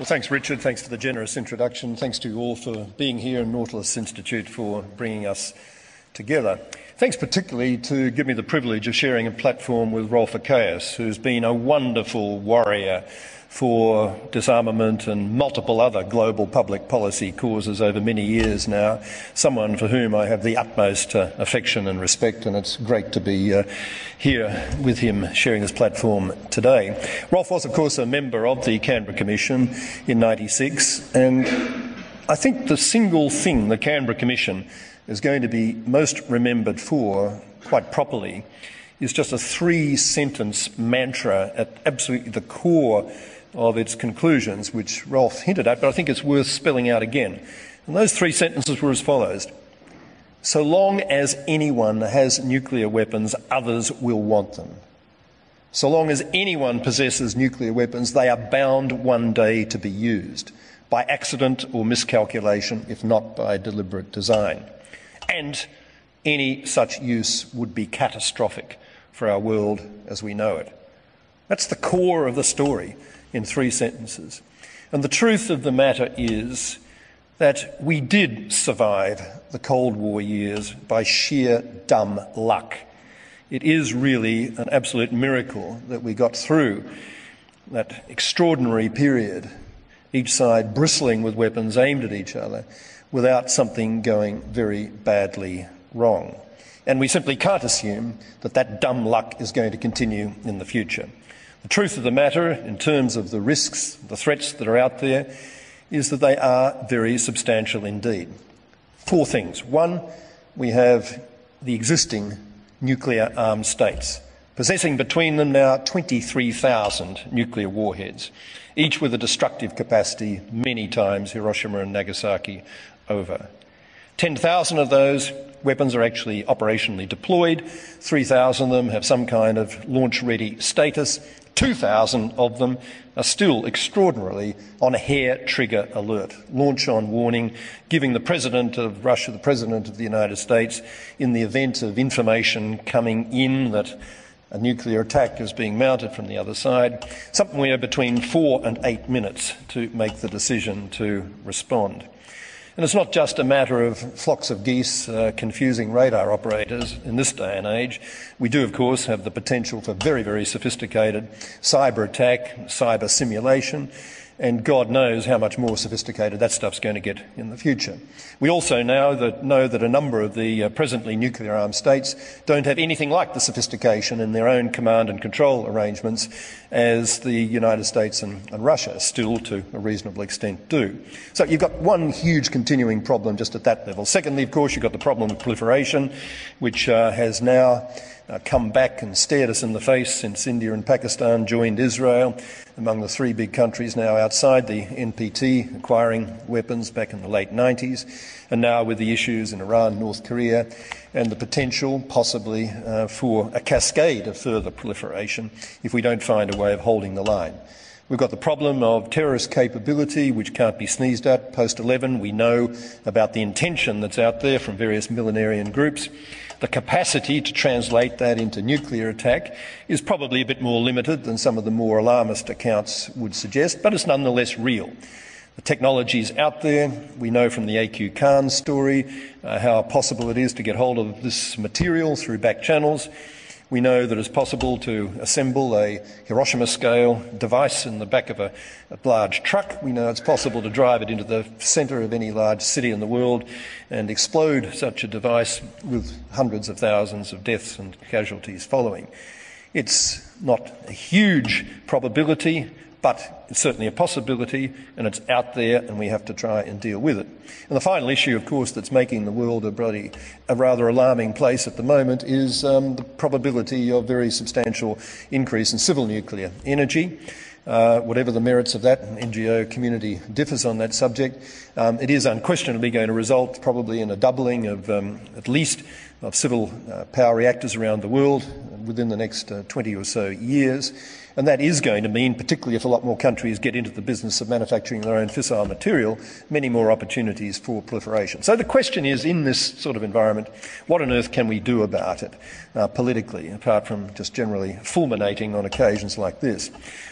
Well, thanks, Richard. Thanks for the generous introduction. Thanks to you all for being here and Nautilus Institute for bringing us together. Thanks particularly to give me the privilege of sharing a platform with Rolf Ekéus, who's been a wonderful warrior for disarmament and multiple other global public policy causes over many years now. Someone for whom I have the utmost uh, affection and respect, and it's great to be uh, here with him sharing this platform today. Rolf was, of course, a member of the Canberra Commission in 96, and I think the single thing the Canberra Commission is going to be most remembered for, quite properly, is just a three sentence mantra at absolutely the core of its conclusions, which Rolf hinted at, but I think it's worth spelling out again. And those three sentences were as follows So long as anyone has nuclear weapons, others will want them. So long as anyone possesses nuclear weapons, they are bound one day to be used by accident or miscalculation, if not by deliberate design. And any such use would be catastrophic for our world as we know it. That's the core of the story in three sentences. And the truth of the matter is that we did survive the Cold War years by sheer dumb luck. It is really an absolute miracle that we got through that extraordinary period, each side bristling with weapons aimed at each other, without something going very badly wrong. And we simply can't assume that that dumb luck is going to continue in the future. The truth of the matter, in terms of the risks, the threats that are out there, is that they are very substantial indeed. Four things. One, we have the existing nuclear armed states, possessing between them now 23,000 nuclear warheads, each with a destructive capacity many times Hiroshima and Nagasaki over. 10,000 of those weapons are actually operationally deployed. 3,000 of them have some kind of launch ready status. 2,000 of them are still extraordinarily on a hair trigger alert, launch on warning, giving the President of Russia, the President of the United States, in the event of information coming in that a nuclear attack is being mounted from the other side, somewhere between four and eight minutes to make the decision to respond. And it's not just a matter of flocks of geese uh, confusing radar operators in this day and age. We do, of course, have the potential for very, very sophisticated cyber attack, cyber simulation, and God knows how much more sophisticated that stuff's going to get in the future. We also now that know that a number of the uh, presently nuclear armed states don't have anything like the sophistication in their own command and control arrangements as the United States and, and Russia still, to a reasonable extent, do. So you've got one huge continuing problem just at that level. Secondly, of course, you've got the problem of proliferation, which uh, has now come back and stared us in the face since India and Pakistan joined Israel, among the three big countries now outside the NPT, acquiring weapons back in the late 90s, and now with the issues in Iran, North Korea, and the potential, possibly, uh, for a cascade of further proliferation if we don't find a way of holding the line. We've got the problem of terrorist capability, which can't be sneezed at. Post 11, we know about the intention that's out there from various millenarian groups. The capacity to translate that into nuclear attack is probably a bit more limited than some of the more alarmist accounts would suggest, but it's nonetheless real. The technology is out there. We know from the AQ Khan story uh, how possible it is to get hold of this material through back channels. We know that it's possible to assemble a Hiroshima scale device in the back of a, a, large truck. We know it's possible to drive it into the centre of any large city in the world and explode such a device with hundreds of thousands of deaths and casualties following. It's not a huge probability, but it's certainly a possibility and it's out there and we have to try and deal with it. And the final issue, of course, that's making the world a, bloody, a rather alarming place at the moment is um, the probability of very substantial increase in civil nuclear energy. Uh, whatever the merits of that, NGO community differs on that subject. Um, it is unquestionably going to result probably in a doubling of um, at least of civil uh, power reactors around the world within the next uh, 20 or so years. And that is going to mean, particularly if a lot more countries get into the business of manufacturing their own fissile material, many more opportunities for proliferation. So the question is, in this sort of environment, what on earth can we do about it uh, politically, apart from just generally fulminating on occasions like this?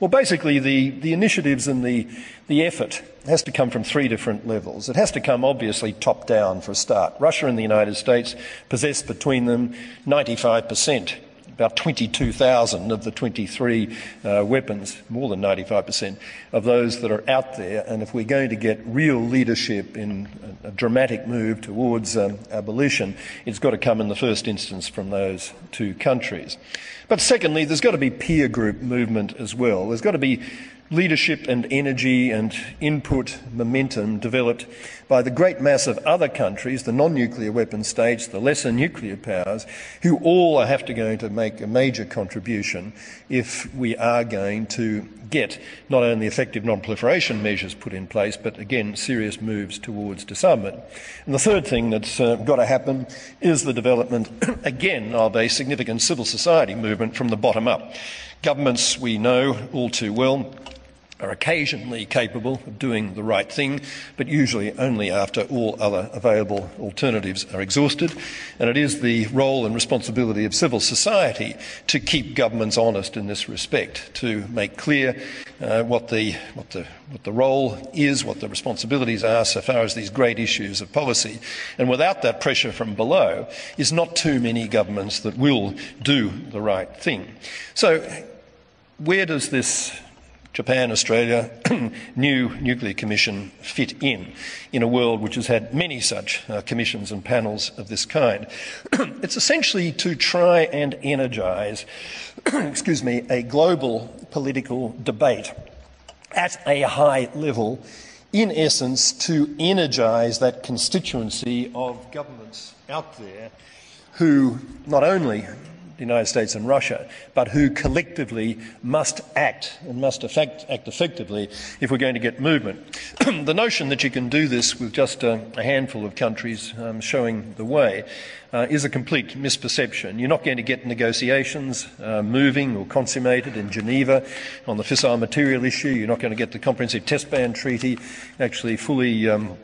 Well, basically, the, the initiatives and the, the effort has to come from three different levels. It has to come, obviously, top down for a start. Russia and the United States possess between them 95 percent about 22,000 of the 23 uh, weapons, more than 95% of those that are out there. And if we're going to get real leadership in a, a dramatic move towards um, abolition, it's got to come in the first instance from those two countries. But secondly, there's got to be peer group movement as well. There's got to be leadership and energy and input momentum developed by the great mass of other countries, the non nuclear weapon states, the lesser nuclear powers, who all have to going to make a major contribution if we are going to get not only effective non proliferation measures put in place, but again, serious moves towards disarmament. And the third thing that's uh, got to happen is the development, again, of a significant civil society movement from the bottom up. Governments, we know all too well, are occasionally capable of doing the right thing, but usually only after all other available alternatives are exhausted. And it is the role and responsibility of civil society to keep governments honest in this respect, to make clear uh, what, the, what, the, what the role is, what the responsibilities are so far as these great issues of policy. And without that pressure from below, is not too many governments that will do the right thing. So, where does this Japan, Australia, new nuclear commission fit in, in a world which has had many such uh, commissions and panels of this kind. it's essentially to try and energise, excuse me, a global political debate at a high level, in essence, to energise that constituency of governments out there who not only the United States and Russia, but who collectively must act and must effect, act effectively if we're going to get movement. the notion that you can do this with just a, a handful of countries um, showing the way uh, is a complete misperception. You're not going to get negotiations uh, moving or consummated in Geneva on the fissile material issue. You're not going to get the Comprehensive Test Ban Treaty actually fully um,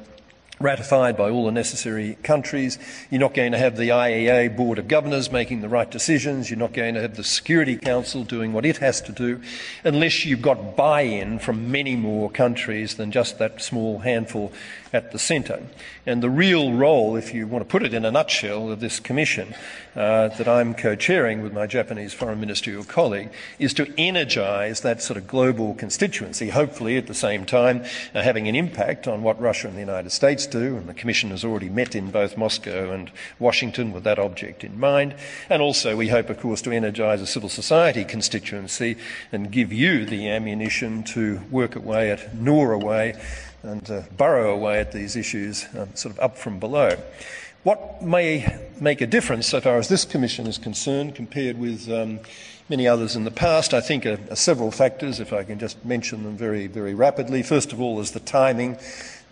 ratified by all the necessary countries. You're not going to have the IAEA Board of Governors making the right decisions. You're not going to have the Security Council doing what it has to do unless you've got buy in from many more countries than just that small handful at the centre. And the real role, if you want to put it in a nutshell, of this commission uh, that I'm co chairing with my Japanese foreign ministerial colleague is to energise that sort of global constituency, hopefully at the same time uh, having an impact on what Russia and the United States do. And the commission has already met in both Moscow and Washington with that object in mind. And also, we hope, of course, to energise a civil society constituency and give you the ammunition to work away at, gnaw away and uh, burrow away at these issues um, sort of up from below. What may make a difference so far as this Commission is concerned compared with um, many others in the past, I think, are, are, several factors, if I can just mention them very, very rapidly. First of all, is the timing.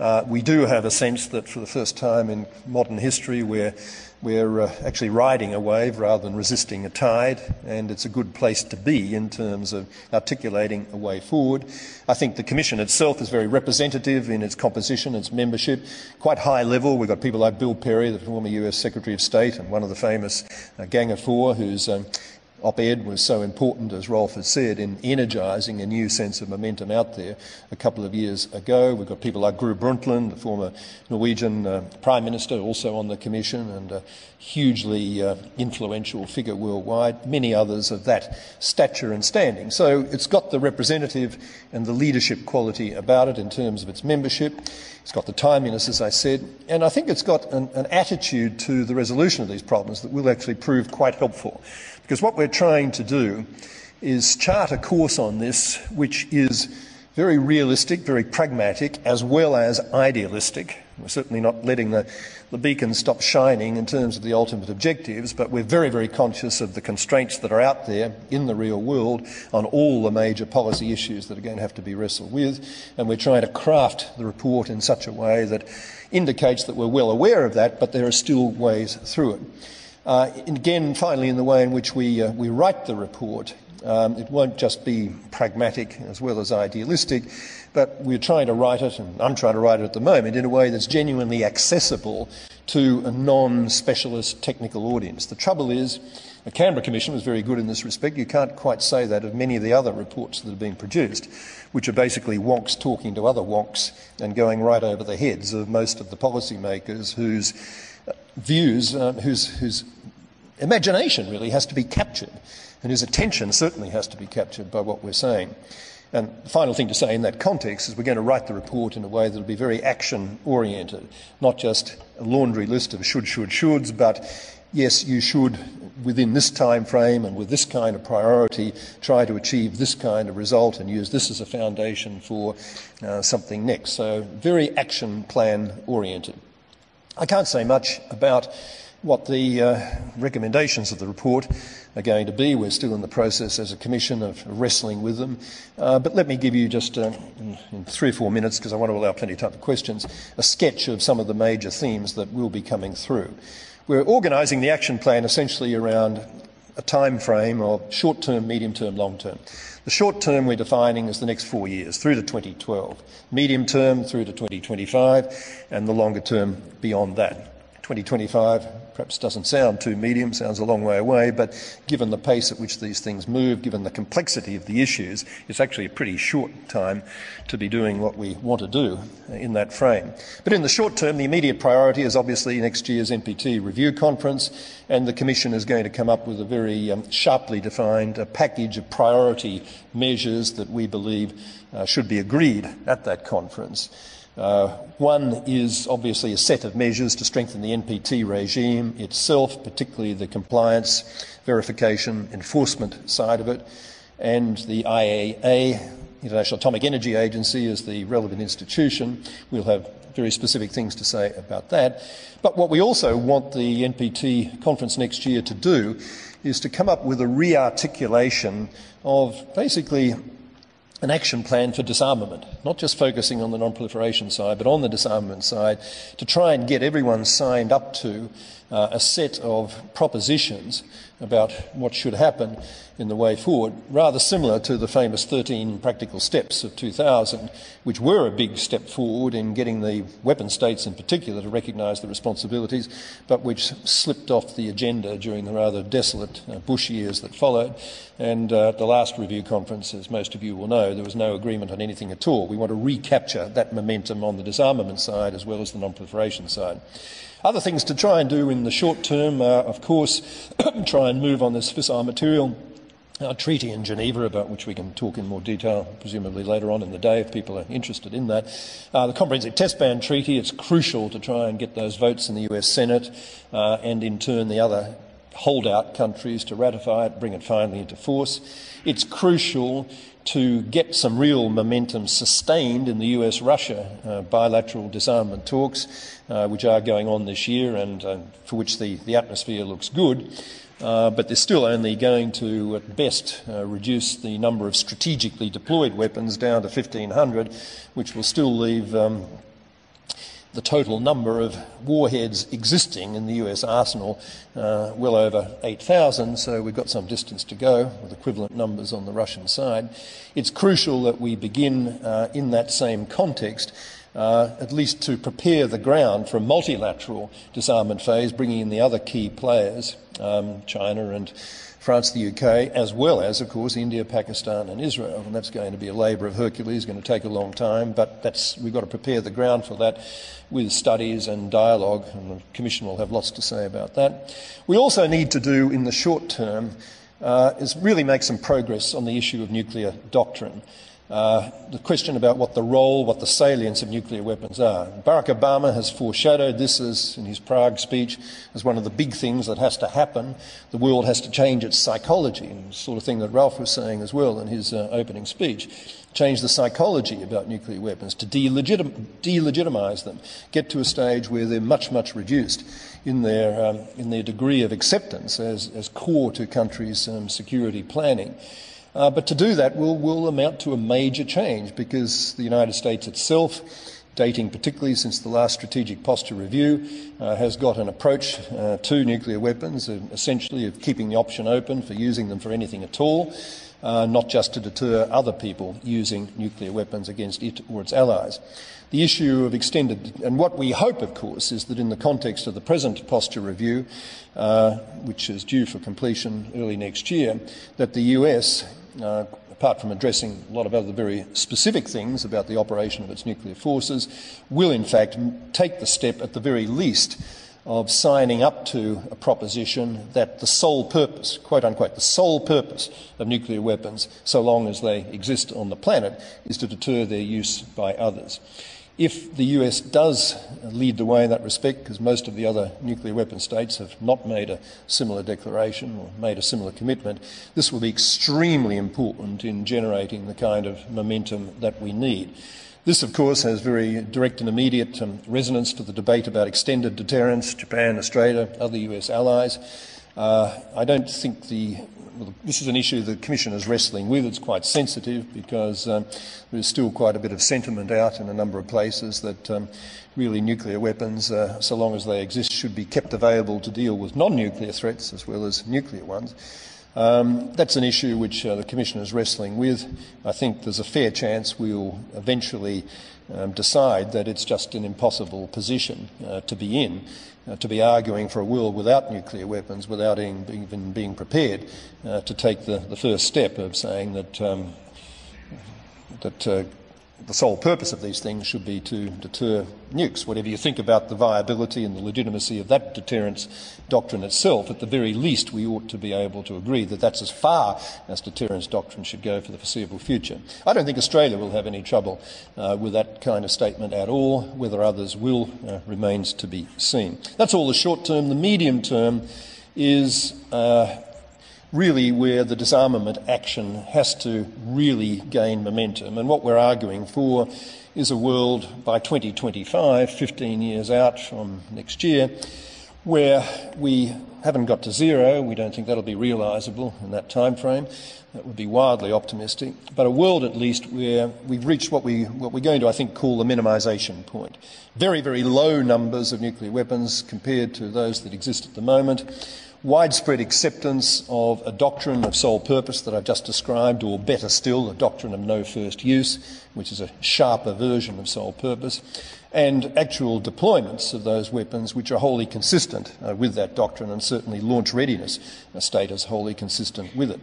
Uh, we do have a sense that for the first time in modern history, we're we're uh, actually riding a wave rather than resisting a tide, and it's a good place to be in terms of articulating a way forward. I think the Commission itself is very representative in its composition, its membership, quite high level. We've got people like Bill Perry, the former US Secretary of State, and one of the famous uh, Gang of Four, who's um, op-ed was so important, as Rolf has said, in energising a new sense of momentum out there a couple of years ago. We've got people like Gro Brundtland, the former Norwegian uh, Prime Minister, also on the Commission and a hugely uh, influential figure worldwide, many others of that stature and standing. So it's got the representative and the leadership quality about it in terms of its membership. It's got the timeliness, as I said, and I think it's got an, an attitude to the resolution of these problems that will actually prove quite helpful. Because what we're trying to do is chart a course on this which is very realistic, very pragmatic, as well as idealistic. We're certainly not letting the, the beacon stop shining in terms of the ultimate objectives, but we're very, very conscious of the constraints that are out there in the real world on all the major policy issues that are going to have to be wrestled with. And we're trying to craft the report in such a way that indicates that we're well aware of that, but there are still ways through it. Uh, again, finally, in the way in which we, uh, we write the report, um, it won't just be pragmatic as well as idealistic, but we're trying to write it, and I'm trying to write it at the moment, in a way that's genuinely accessible to a non specialist technical audience. The trouble is, the Canberra Commission was very good in this respect. You can't quite say that of many of the other reports that have been produced, which are basically wonks talking to other wonks and going right over the heads of most of the policymakers whose uh, views, uh, whose, whose imagination really has to be captured, and whose attention certainly has to be captured by what we're saying. And the final thing to say in that context is we're going to write the report in a way that will be very action oriented, not just a laundry list of should, should, shoulds, but yes, you should, within this time frame and with this kind of priority, try to achieve this kind of result and use this as a foundation for uh, something next. So, very action plan oriented. I can't say much about what the uh, recommendations of the report are going to be. We're still in the process as a commission of wrestling with them. Uh, but let me give you just uh, in, in, three or four minutes, because I want to allow plenty of time for questions, a sketch of some of the major themes that will be coming through. We're organising the action plan essentially around a time frame of short term, medium term, long term. The short term we're defining as the next four years through to 2012, medium term through to 2025, and the longer term beyond that. 2025 perhaps doesn't sound too medium, sounds a long way away, but given the pace at which these things move, given the complexity of the issues, it's actually a pretty short time to be doing what we want to do in that frame. But in the short term, the immediate priority is obviously next year's NPT review conference, and the Commission is going to come up with a very um, sharply defined uh, package of priority measures that we believe uh, should be agreed at that conference. Uh, one is obviously a set of measures to strengthen the NPT regime itself, particularly the compliance, verification, enforcement side of it, and the IAEA, International Atomic Energy Agency, is the relevant institution. We'll have very specific things to say about that. But what we also want the NPT conference next year to do is to come up with a re-articulation of basically an action plan for disarmament, not just focusing on the non-proliferation side, but on the disarmament side, to try and get everyone signed up to uh, a set of propositions about what should happen in the way forward, rather similar to the famous 13 practical steps of 2000, which were a big step forward in getting the weapon states in particular to recognise the responsibilities, but which slipped off the agenda during the rather desolate uh, Bush years that followed. And uh, at the last review conference, as most of you will know, there was no agreement on anything at all. We want to recapture that momentum on the disarmament side as well as the non-proliferation side. Other things to try and do in the short term, uh, of course, try and move on this fissile material uh, treaty in Geneva, about which we can talk in more detail, presumably later on in the day if people are interested in that. Uh, the Comprehensive Test Ban Treaty, it's crucial to try and get those votes in the US Senate uh, and in turn the other holdout countries to ratify it, bring it finally into force. It's crucial to get some real momentum sustained in the US Russia uh, bilateral disarmament talks, uh, which are going on this year and uh, for which the, the atmosphere looks good. Uh, but they're still only going to, at best, uh, reduce the number of strategically deployed weapons down to 1,500, which will still leave um, the total number of warheads existing in the US arsenal uh, well over 8,000, so we've got some distance to go with equivalent numbers on the Russian side. It's crucial that we begin uh, in that same context. Uh, at least to prepare the ground for a multilateral disarmament phase, bringing in the other key players, um, China and France, the UK, as well as, of course, India, Pakistan, and Israel. And that's going to be a labour of Hercules, going to take a long time, but that's, we've got to prepare the ground for that with studies and dialogue, and the Commission will have lots to say about that. We also need to do, in the short term, uh, is really make some progress on the issue of nuclear doctrine. Uh, the question about what the role, what the salience of nuclear weapons are. Barack Obama has foreshadowed this as, in his Prague speech as one of the big things that has to happen. The world has to change its psychology, and sort of thing that Rolf was saying as well in his uh, opening speech. Change the psychology about nuclear weapons to delegitim- delegitimize them, get to a stage where they're much, much reduced in their, um, in their degree of acceptance as, as core to countries' um, security planning. Uh, but to do that will, will amount to a major change because the United States itself dating particularly since the last strategic posture review, uh, has got an approach uh, to nuclear weapons, essentially of keeping the option open for using them for anything at all, uh, not just to deter other people using nuclear weapons against it or its allies. The issue of extended, and what we hope, of course, is that in the context of the present posture review, uh, which is due for completion early next year, that the US, uh, apart from addressing a lot of other very specific things about the operation of its nuclear forces, will in fact take the step at the very least of signing up to a proposition that the sole purpose, quote unquote, the sole purpose of nuclear weapons, so long as they exist on the planet, is to deter their use by others. If the US does lead the way in that respect, because most of the other nuclear weapon states have not made a similar declaration or made a similar commitment, this will be extremely important in generating the kind of momentum that we need. This, of course, has very direct and immediate um, resonance to the debate about extended deterrence, Japan, Australia, other US allies. Uh, I don't think the this is an issue the Commission is wrestling with. It's quite sensitive because um, there's still quite a bit of sentiment out in a number of places that um, really nuclear weapons, uh, so long as they exist, should be kept available to deal with non-nuclear threats as well as nuclear ones. Um, that's an issue which uh, the Commission is wrestling with. I think there's a fair chance we'll eventually um, decide that it's just an impossible position uh, to be in, uh, to be arguing for a world without nuclear weapons, without even being prepared uh, to take the, the, first step of saying that, um, that uh, the sole purpose of these things should be to deter nukes. Whatever you think about the viability and the legitimacy of that deterrence doctrine itself, at the very least, we ought to be able to agree that that's as far as deterrence doctrine should go for the foreseeable future. I don't think Australia will have any trouble uh, with that kind of statement at all. Whether others will uh, remains to be seen. That's all the short term. The medium term is uh, really where the disarmament action has to really gain momentum. And what we're arguing for is a world by 2025, 15 years out from next year, where we haven't got to zero. We don't think that'll be realisable in that time frame. That would be wildly optimistic. But a world, at least, where we've reached what, we, what we're going to, I think, call the minimisation point. Very, very low numbers of nuclear weapons compared to those that exist at the moment widespread acceptance of a doctrine of sole purpose that I've just described, or better still, a doctrine of no first use, which is a sharper version of sole purpose, and actual deployments of those weapons which are wholly consistent uh, with that doctrine and certainly launch readiness status wholly consistent with it.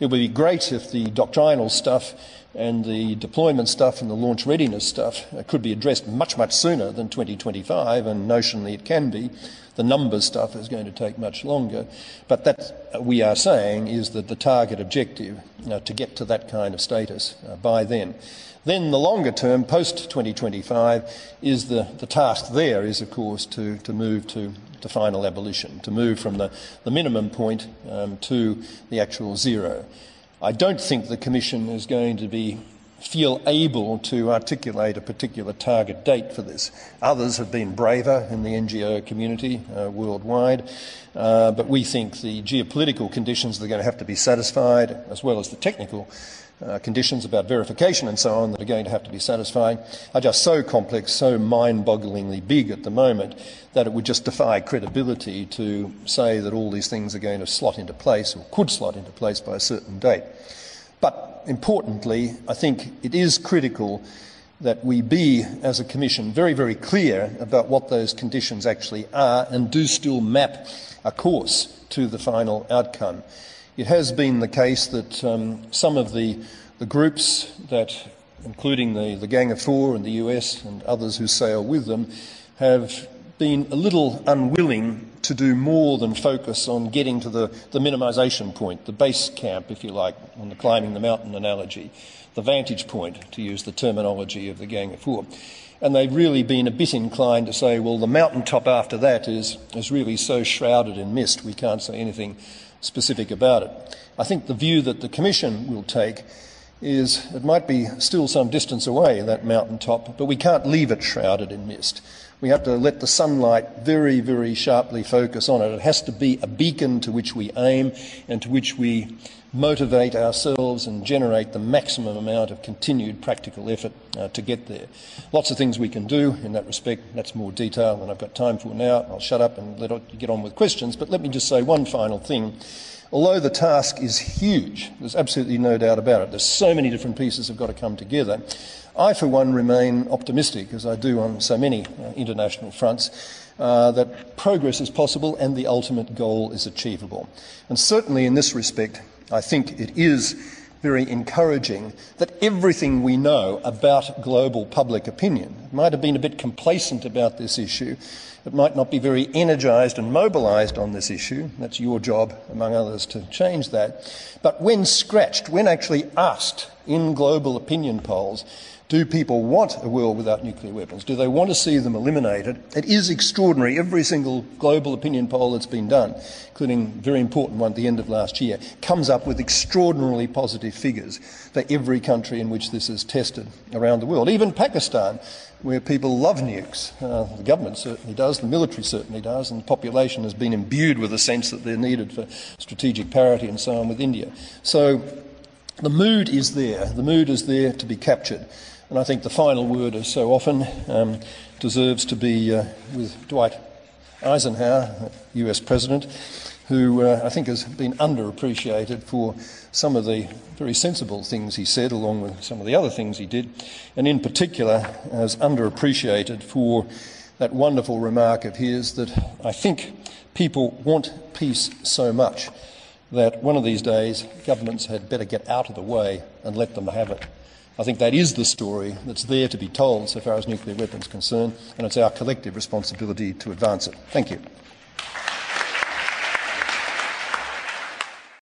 It would be great if the doctrinal stuff and the deployment stuff and the launch readiness stuff uh, could be addressed much, much sooner than 2025, and notionally it can be, the numbers stuff is going to take much longer. But that, we are saying, is that the target objective uh, to get to that kind of status uh, by then. Then the longer term, post 2025, is the, the task there is, of course, to, to move to, to final abolition, to move from the, the minimum point um, to the actual zero. I don't think the Commission is going to be feel able to articulate a particular target date for this. Others have been braver in the NGO community uh, worldwide, uh, but we think the geopolitical conditions that are going to have to be satisfied, as well as the technical uh, conditions about verification and so on that are going to have to be satisfied, are just so complex, so mind bogglingly big at the moment that it would just defy credibility to say that all these things are going to slot into place or could slot into place by a certain date. But importantly, I think it is critical that we be, as a Commission, very, very clear about what those conditions actually are and do still map a course to the final outcome. It has been the case that um, some of the, the groups that, including the, the Gang of Four in the US and others who sail with them, have been a little unwilling to do more than focus on getting to the, the minimisation point, the base camp, if you like, on the climbing the mountain analogy, the vantage point, to use the terminology of the Gang of Four. And they've really been a bit inclined to say, well, the mountaintop after that is, is really so shrouded in mist, we can't say anything specific about it. I think the view that the Commission will take is it might be still some distance away, that mountaintop, but we can't leave it shrouded in mist. We have to let the sunlight very, very sharply focus on it. It has to be a beacon to which we aim and to which we motivate ourselves and generate the maximum amount of continued practical effort uh, to get there. Lots of things we can do in that respect. That's more detail than I've got time for now. I'll shut up and let you get on with questions. But let me just say one final thing. Although the task is huge, there's absolutely no doubt about it. There's so many different pieces have got to come together. I, for one, remain optimistic, as I do on so many uh, international fronts, uh, that progress is possible and the ultimate goal is achievable. And certainly in this respect, I think it is very encouraging that everything we know about global public opinion might have been a bit complacent about this issue it might not be very energised and mobilised on this issue. That's your job, among others, to change that. But when scratched, when actually asked in global opinion polls, do people want a world without nuclear weapons? Do they want to see them eliminated? It is extraordinary. Every single global opinion poll that's been done, including a very important one at the end of last year, comes up with extraordinarily positive figures for every country in which this is tested around the world. Even Pakistan, where people love nukes. Uh, the government certainly does, the military certainly does, and the population has been imbued with a sense that they're needed for strategic parity and so on with India. So the mood is there. The mood is there to be captured. And I think the final word, as so often, um, deserves to be uh, with Dwight Eisenhower, US President, who uh, I think has been underappreciated for some of the very sensible things he said, along with some of the other things he did, and in particular, as underappreciated for that wonderful remark of his that I think people want peace so much that one of these days governments had better get out of the way and let them have it. I think that is the story that's there to be told so far as nuclear weapons are concerned, and it's our collective responsibility to advance it. Thank you.